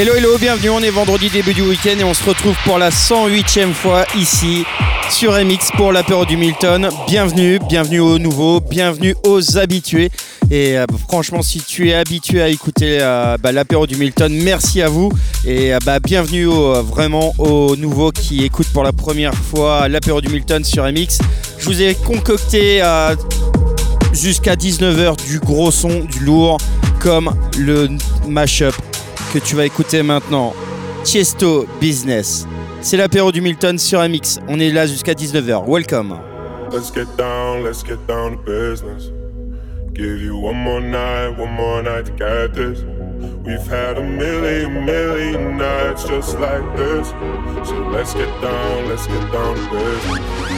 Hello hello, bienvenue, on est vendredi début du week-end et on se retrouve pour la 108e fois ici sur MX pour l'apéro du Milton. Bienvenue, bienvenue aux nouveaux, bienvenue aux habitués. Et euh, franchement, si tu es habitué à écouter euh, bah, l'apéro du Milton, merci à vous. Et euh, bah, bienvenue vraiment aux nouveaux qui écoutent pour la première fois l'apéro du Milton sur MX. Je vous ai concocté jusqu'à 19h du gros son, du lourd, comme le mashup que tu vas écouter maintenant. Tiesto Business. C'est l'apéro du Milton sur MX. On est là jusqu'à 19h. Welcome. Let's get down, let's get down to business. Give you one more night, one more night to get this. We've had a million, million nights just like this. So let's get down, let's get down to business.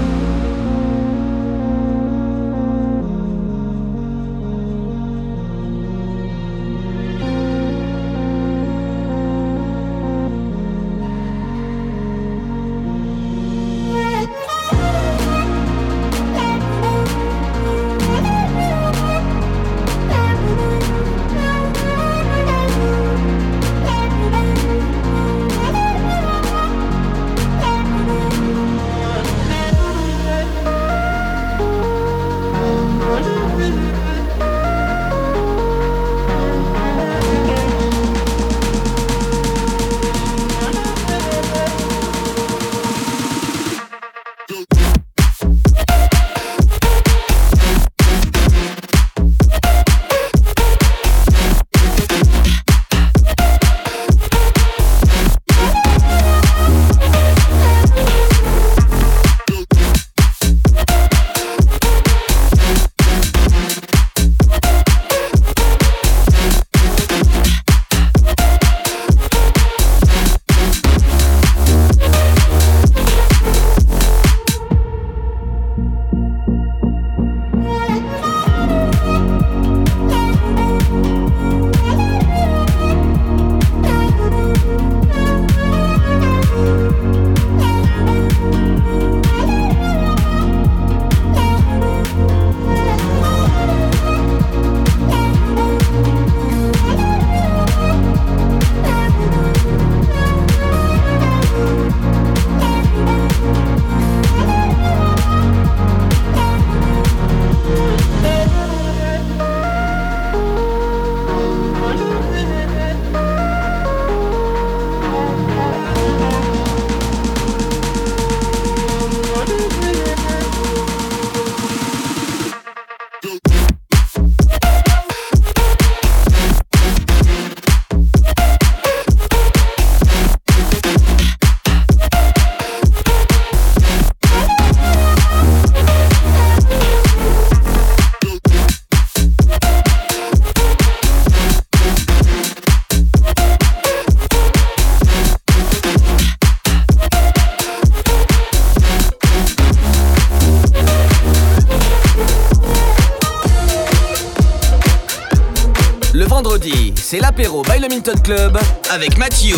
Avec Mathieu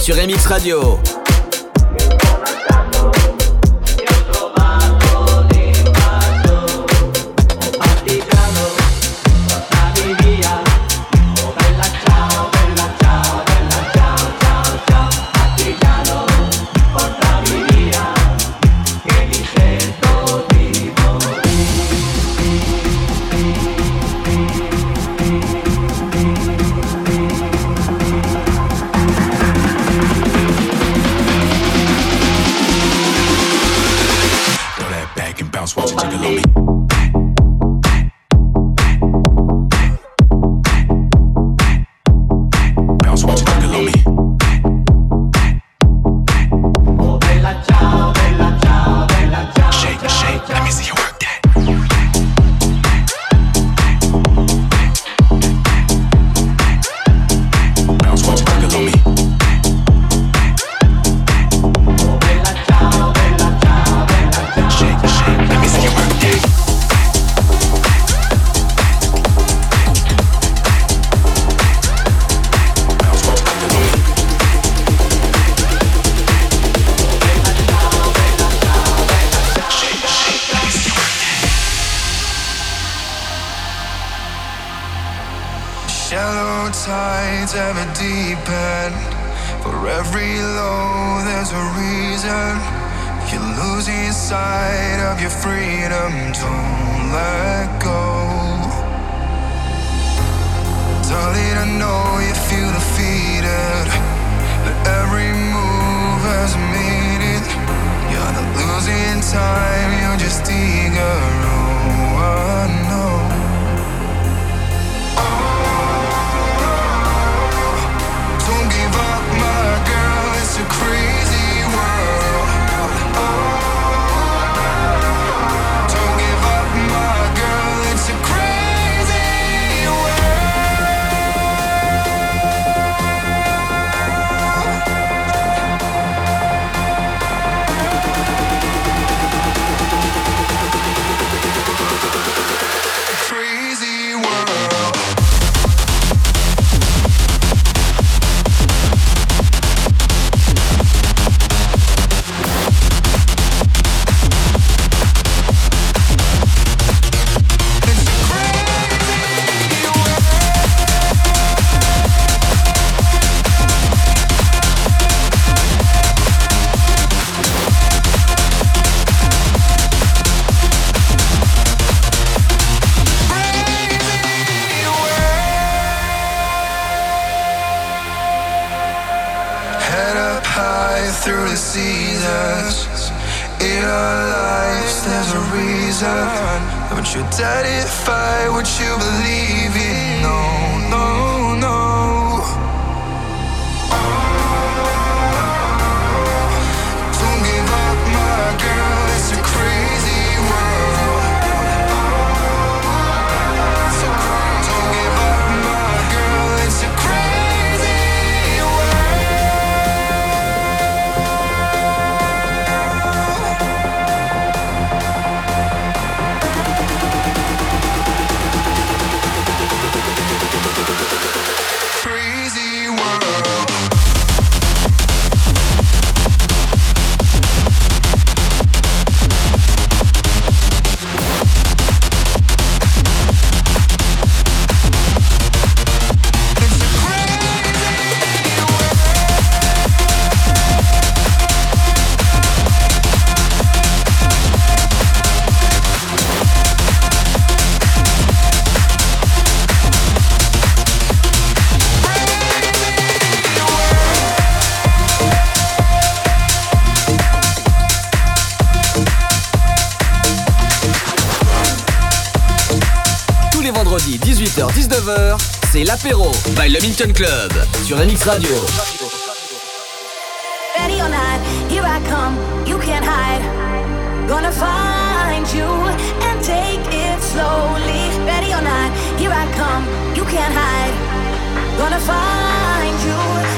sur MX Radio. through the seasons. In our lives, there's a reason. Haven't you tried to what you believe in? No, no. L'apéro by le Minton Club sur MX Radio. Ready or not, here I come, you can't hide. Gonna find you and take it slowly. Ready or not, here I come, you can't hide. Gonna find you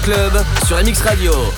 Club sur MX Radio.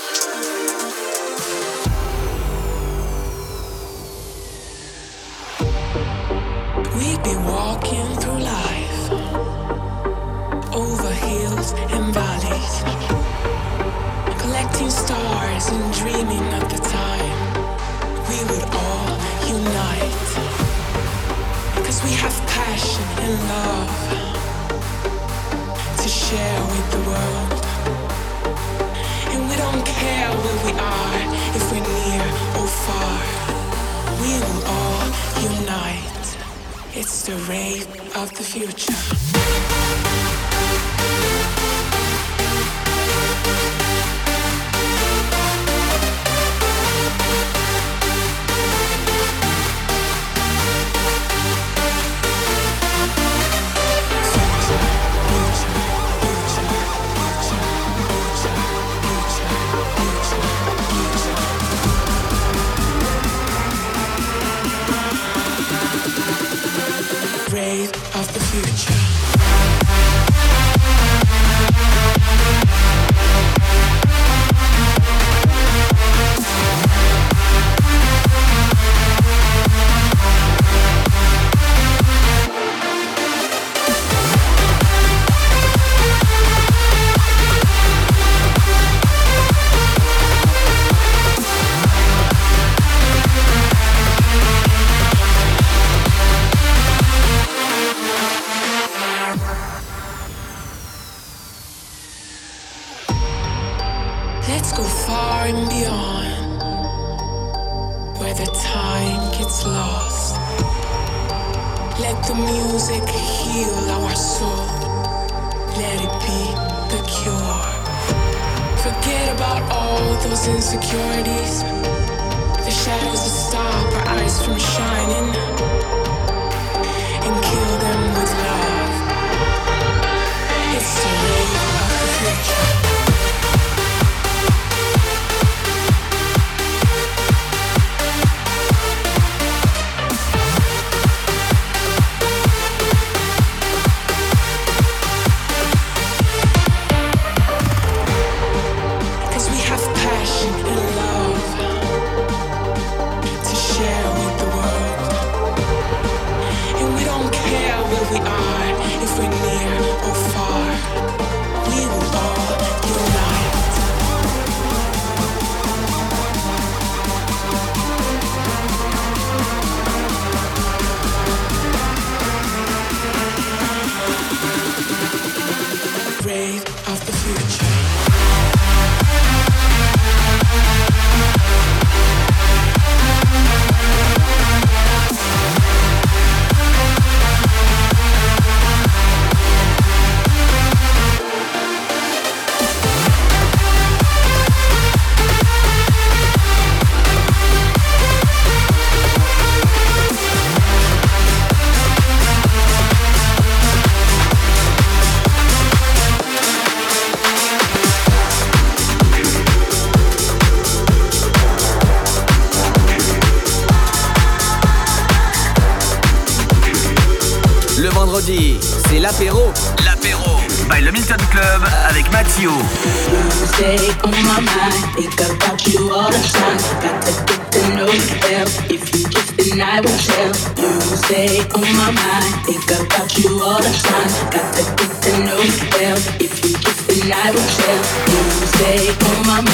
Think about you all the time. Got to get to know you. If you just then I will tell. You stay on oh, my mind, think about you all the time. Got to get to know you. If you just then I will tell. You stay on oh, my mind,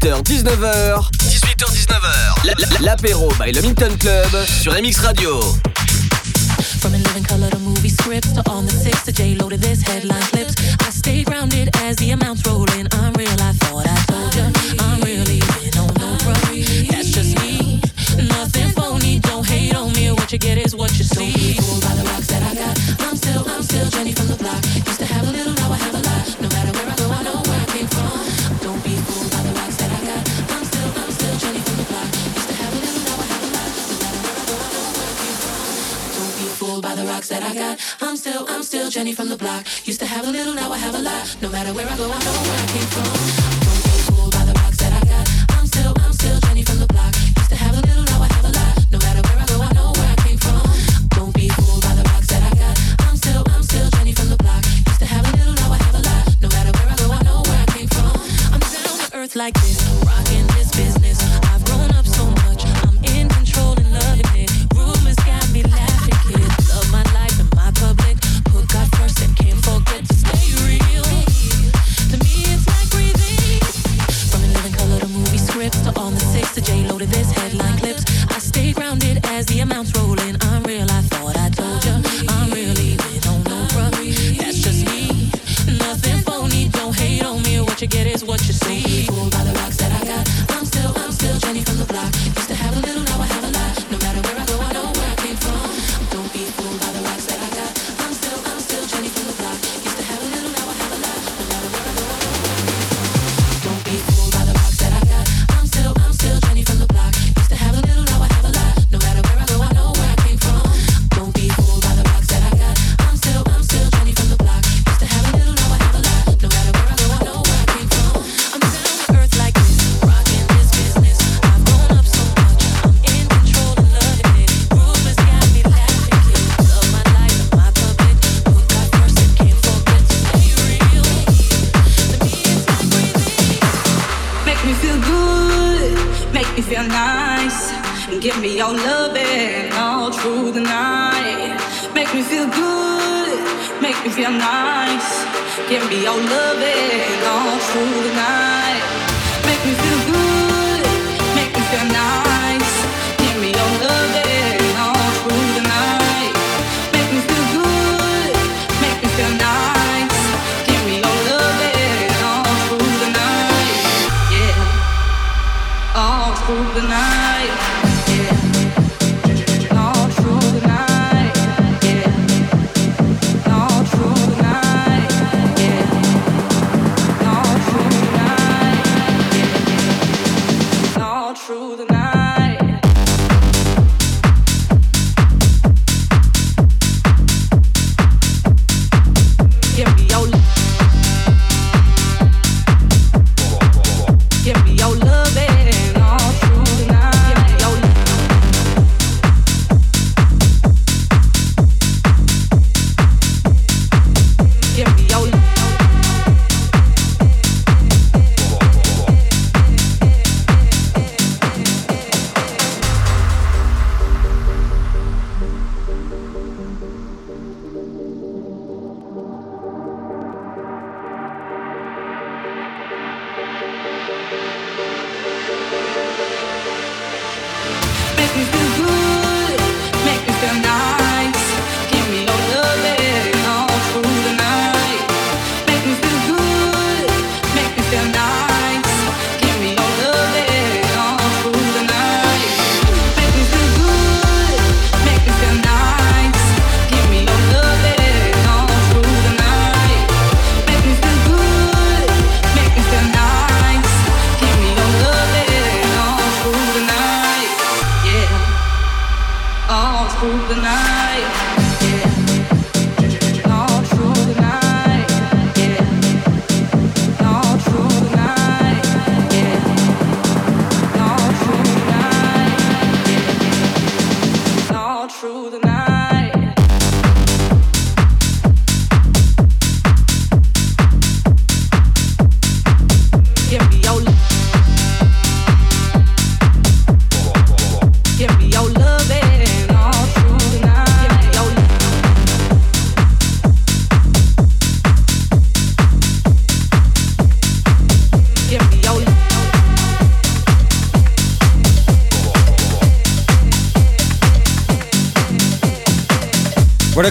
18h-19h. 18h-19h. L'apéro by Le Minton Club sur MX Radio. From in living color to movie scripts to the six J this headline clips. I stay grounded as the amounts. I'm real. Thought I told you I'm really no. That's just me. Nothing phony. Don't hate on me. What you get is what you see. Rocks that I got. I'm still, I'm still Jenny from the block. Used to have a little, now I have a lot. No matter where I go, I know where I came from. Don't be fooled by the rocks that I got. I'm still, I'm still from the block. Used to have a little, now I have a lot. No matter where I go, I know where I came from. Don't be fooled by the rocks that I got. I'm still, I'm still from the block. Used to have a little, now I have a lot. No matter where I go, I know where I came from. I'm down to earth like this,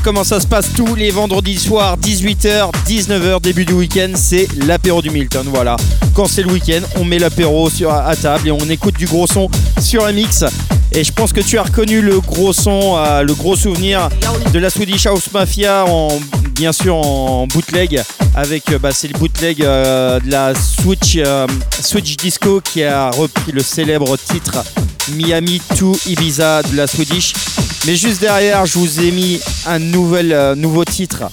comment ça se passe tous les vendredis soirs, 18h, 19h, début du week-end, c'est l'apéro du Milton. Voilà, quand c'est le week-end, on met l'apéro à table et on écoute du gros son sur MX. Et je pense que tu as reconnu le gros son, euh, le gros souvenir de la Swedish House Mafia, en, bien sûr en bootleg, avec euh, bah, c'est le bootleg euh, de la Switch, Switch Disco qui a repris le célèbre titre Miami to Ibiza de la Swedish. Mais juste derrière, je vous ai mis un nouvel, euh, nouveau titre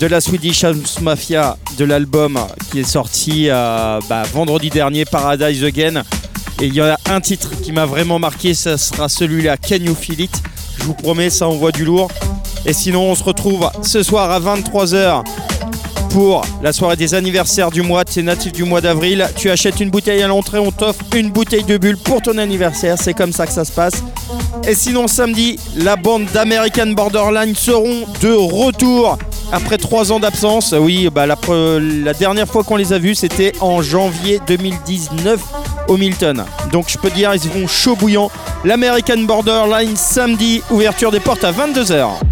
de la Swedish House Mafia de l'album qui est sorti euh, bah, vendredi dernier, Paradise Again. Et il y en a un titre qui m'a vraiment marqué, ça sera celui-là, Can You Feel It? Je vous promets, ça envoie du lourd. Et sinon, on se retrouve ce soir à 23h pour la soirée des anniversaires du mois. C'est natif du mois d'avril. Tu achètes une bouteille à l'entrée, on t'offre une bouteille de bulle pour ton anniversaire. C'est comme ça que ça se passe. Et sinon, samedi, la bande d'American Borderline seront de retour après trois ans d'absence. Oui, bah, la, dernière fois qu'on les a vus, c'était en janvier 2019 au Milton. Donc je peux dire, ils vont chaud bouillant. L'American Borderline samedi, ouverture des portes à 22h.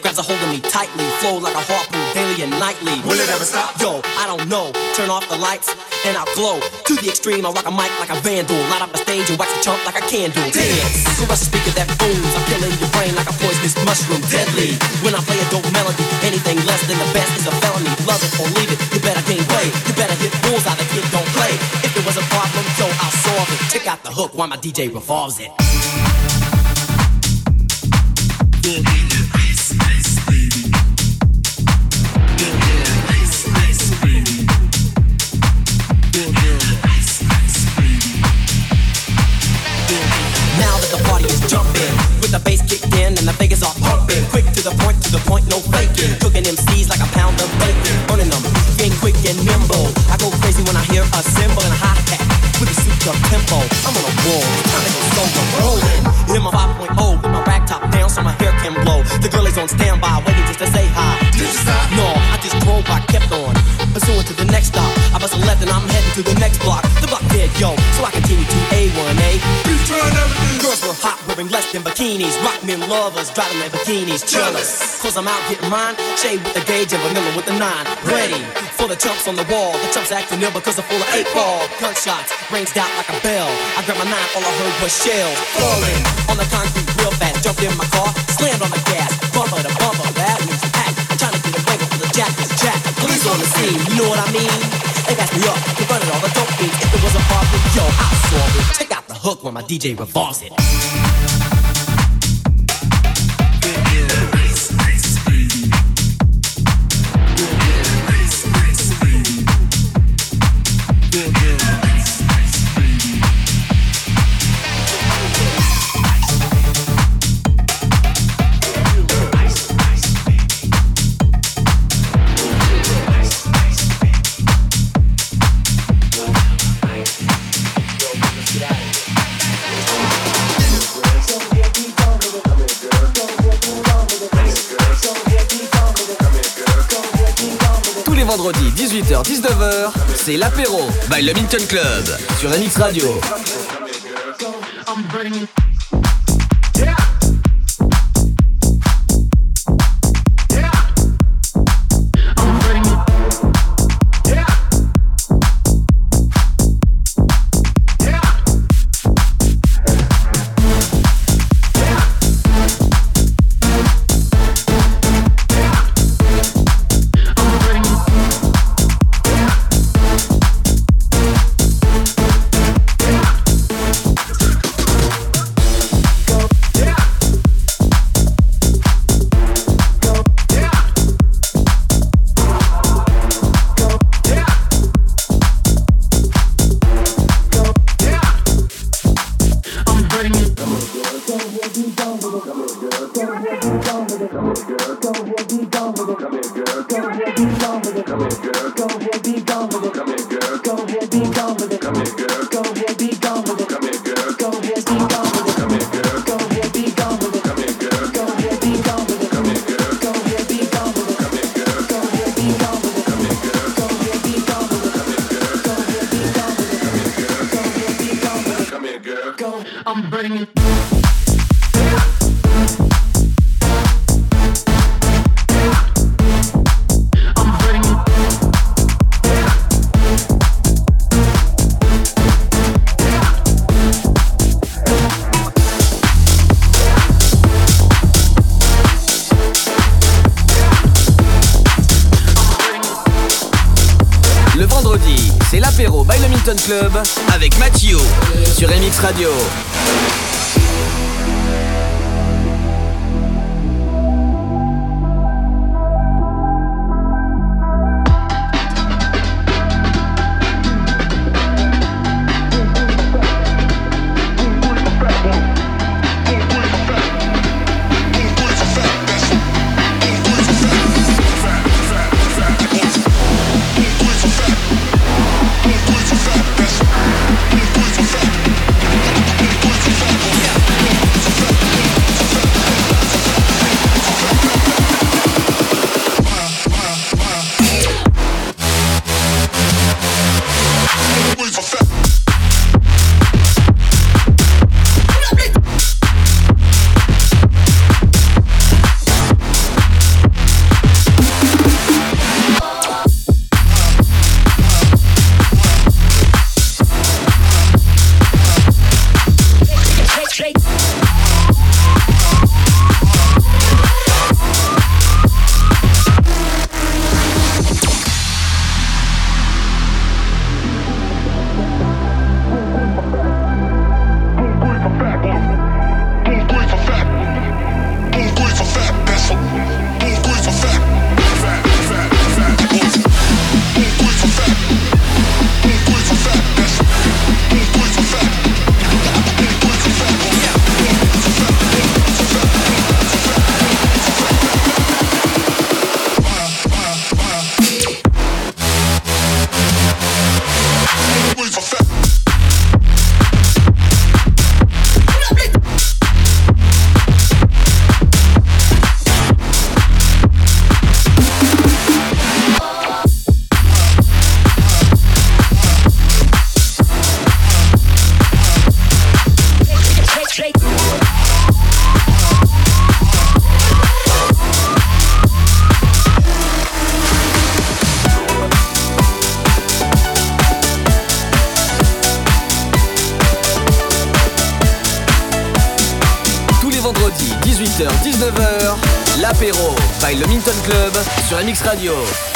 grabs a hold of me tightly, flow like a harpoon daily and nightly. Will it ever stop? Yo, I don't know. Turn off the lights and I'll glow. To the extreme, I rock a mic like a vandal. Light up the stage and wax a chump like a candle. Dance. So rush a speaker that booms. I'm killing your brain like a poisonous mushroom. Deadly. When I play a dope melody, anything less than the best is a felony. Love it or leave it. You better gain weight. You better hit bulls out the kid don't play. If there was a problem, yo, I'll solve it. Check out the hook while my DJ revolves it. To the point, to the point, no faking. Cooking MCs like a pound of bacon. Burning them, being quick and nimble. I go crazy when I hear a cymbal and a hi hat with a souped up tempo. I'm on a roll, time to go solo, rolling. In my 5.0 with my rag top down so my hair can blow. The girl is on standby, waiting just to say hi. Did you stop? No, I just drove, I kept on. Pursuing to the next stop. I bust a left and I'm heading to the next block. The block dead, yo, so I continue to A1A. Girls were hot, wearing less than bikinis. Rock men lovers, driving bikinis. Jealous, cause I'm out getting mine. Shade with the gauge and vanilla with the nine. Ready for the chumps on the wall. The chumps acting ill because they're full of eight ball. Gunshots ranged out like a bell. I grabbed my nine, all I heard was shells. Falling on the concrete real fast. Jumped in my car, slammed on the gas. Bumper to bumper, bad news packed. I'm trying to get a away from the jack is jack. Police on the scene, you know what I mean? They got me up, they running all the dope beats. If it was a problem, yo, I'll solve it. Check out hook when my DJ revolves it. 18h-19h, c'est l'apéro by Le Minton Club sur NX Radio. Radio.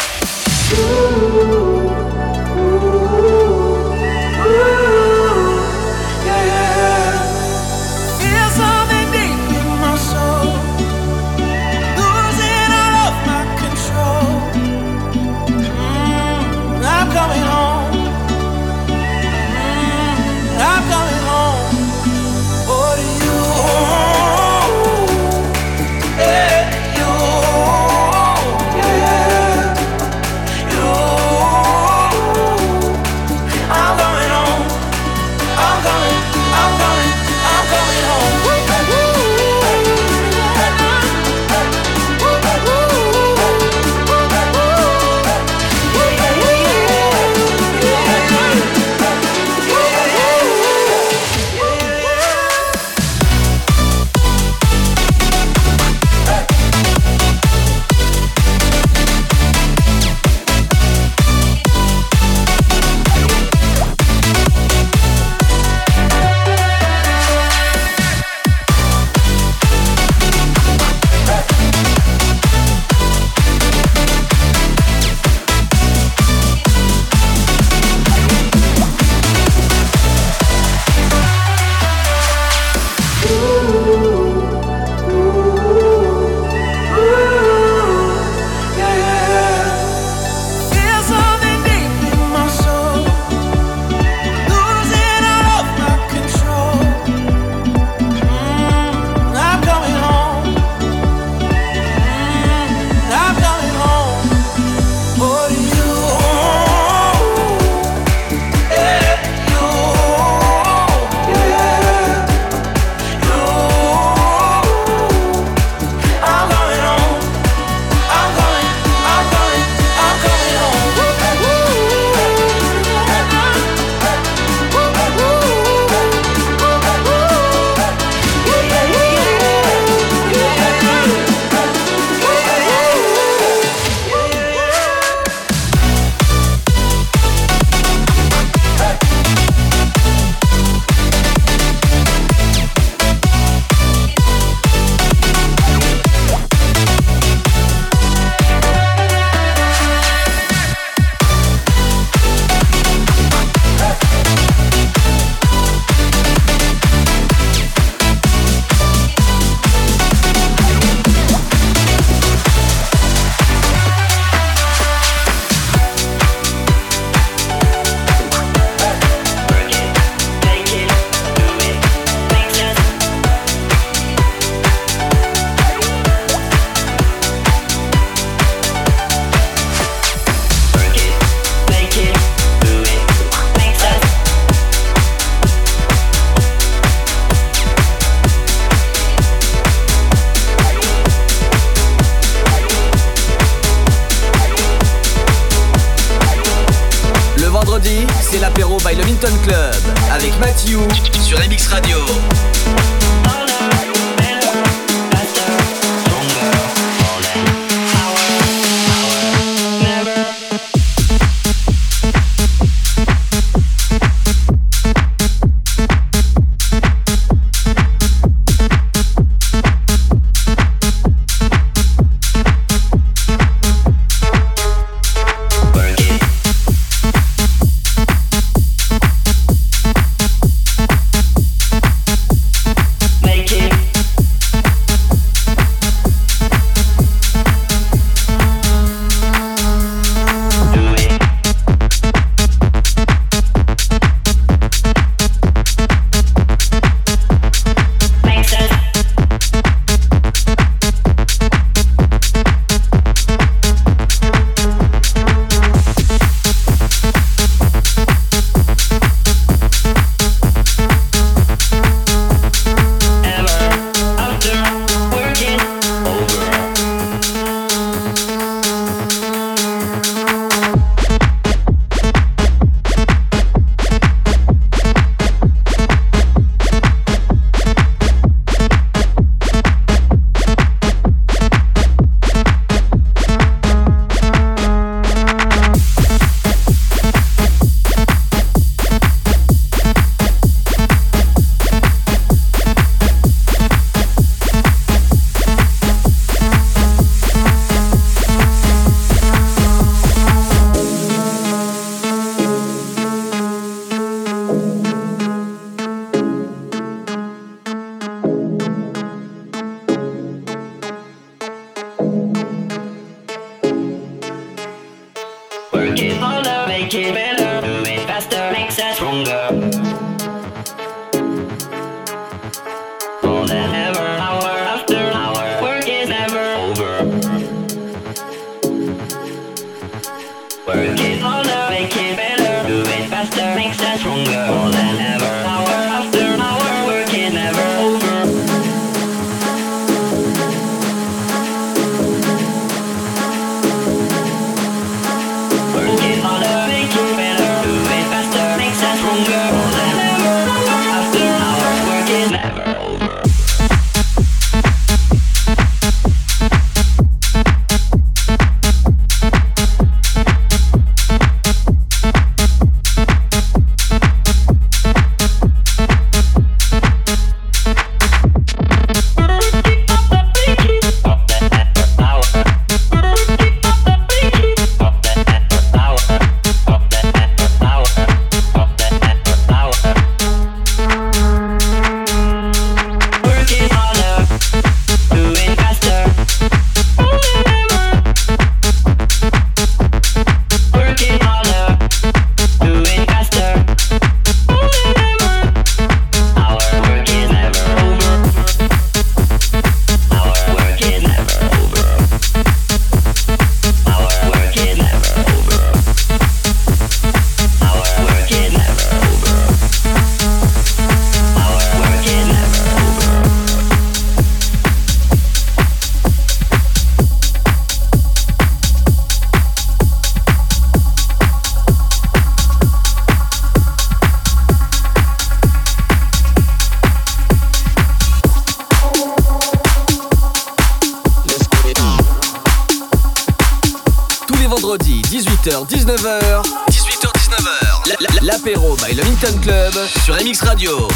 18h-19h. L'apéro by Lovington Club sur MX Radio.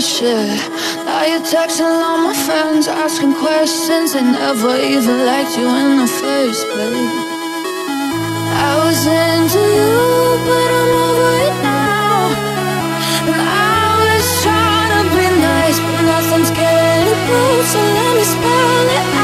Shit. Now you're texting all my friends, asking questions. They never even liked you in the first place. I was into you, but I'm over it now. And I was trying to be nice, but nothing's getting through. So let me spell it out.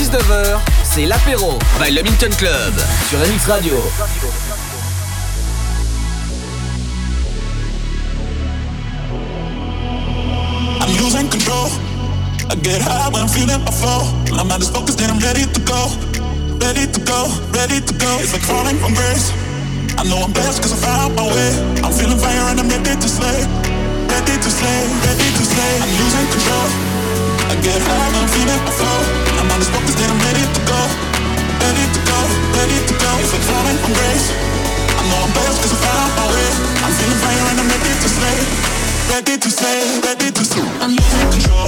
18h-19h, c'est l'apéro by le Milton Club sur MX Radio. I'm losing control? I get high when I'm feeling my flow. My mind is focused and I'm ready to go. Ready to go, ready to go. It's like falling from grace. I know I'm blessed cause I found my way. I'm feeling fire and I'm ready to slay. Ready to slay, ready to slay. I'm losing control. I get high, I'm feeling flow. I'm I'm ready to go. Ready to go, ready to go. If I'm I'm grace. I know I'm I found my way. I'm feeling fire and I'm ready to. Ready to ready to. I'm losing control.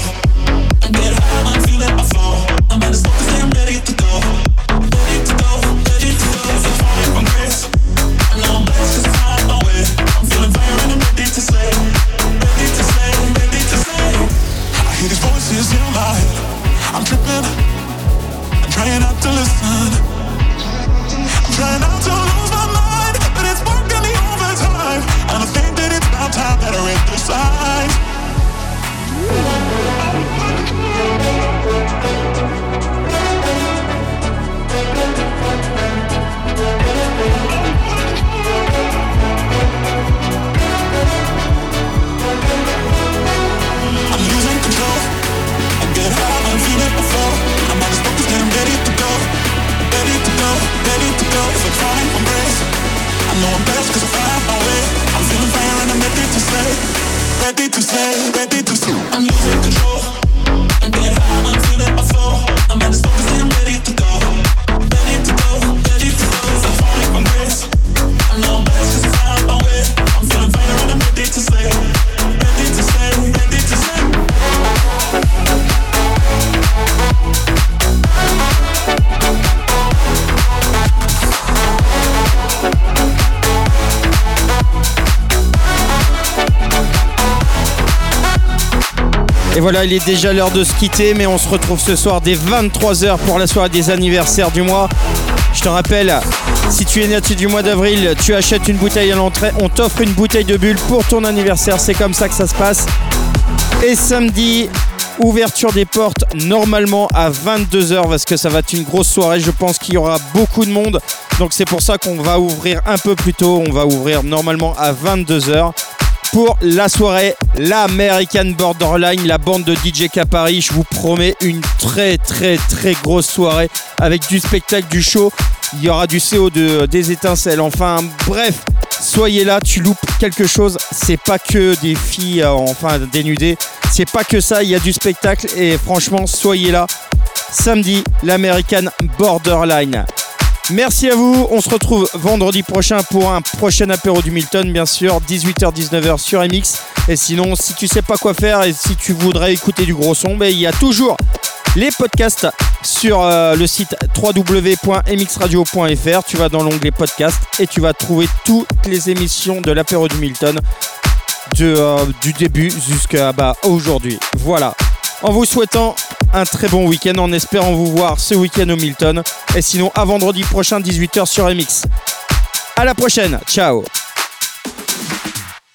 I get high, I'm feeling my flow. I'm I'm ready to go. Ready to go, ready to go. If I'm I'm grace. I know I'm I found my way. I'm feeling fire and I'm ready to hear these voices in my head. I'm tripping. I'm trying not to listen. I'm trying not to lose my mind, but it's working me overtime. And I think that it's about time that I read the signs. Ready to say, ready to say. I'm losing control. Voilà, il est déjà l'heure de se quitter, mais on se retrouve ce soir dès 23h pour la soirée des anniversaires du mois. Je te rappelle, si tu es natif du mois d'avril, tu achètes une bouteille à l'entrée, on t'offre une bouteille de bulle pour ton anniversaire, c'est comme ça que ça se passe. Et samedi, ouverture des portes normalement à 22h parce que ça va être une grosse soirée. Je pense qu'il y aura beaucoup de monde. Donc c'est pour ça qu'on va ouvrir un peu plus tôt. On va ouvrir normalement à 22h pour la soirée, la American Borderline, la bande de DJ Capari. Je vous promets une très très très grosse soirée avec du spectacle, du show. Il y aura du CO de, des étincelles. Enfin, bref, soyez là. Tu loupes quelque chose. C'est pas que des filles, euh, enfin dénudées. C'est pas que ça. Il y a du spectacle et franchement, soyez là. Samedi, l'American Borderline. Merci à vous. On se retrouve vendredi prochain pour un prochain apéro du Milton, bien sûr, 18h-19h sur MX. Et sinon, si tu sais pas quoi faire et si tu voudrais écouter du gros son, ben, il y a toujours les podcasts sur euh, le site www.mxradio.fr. Tu vas dans l'onglet podcast et tu vas trouver toutes les émissions de l'apéro du Milton euh, du début jusqu'à bah, aujourd'hui. Voilà. En vous souhaitant un très bon week-end, en espérant vous voir ce week-end au Milton. Et sinon, à vendredi prochain, 18h sur MX. À la prochaine. Ciao.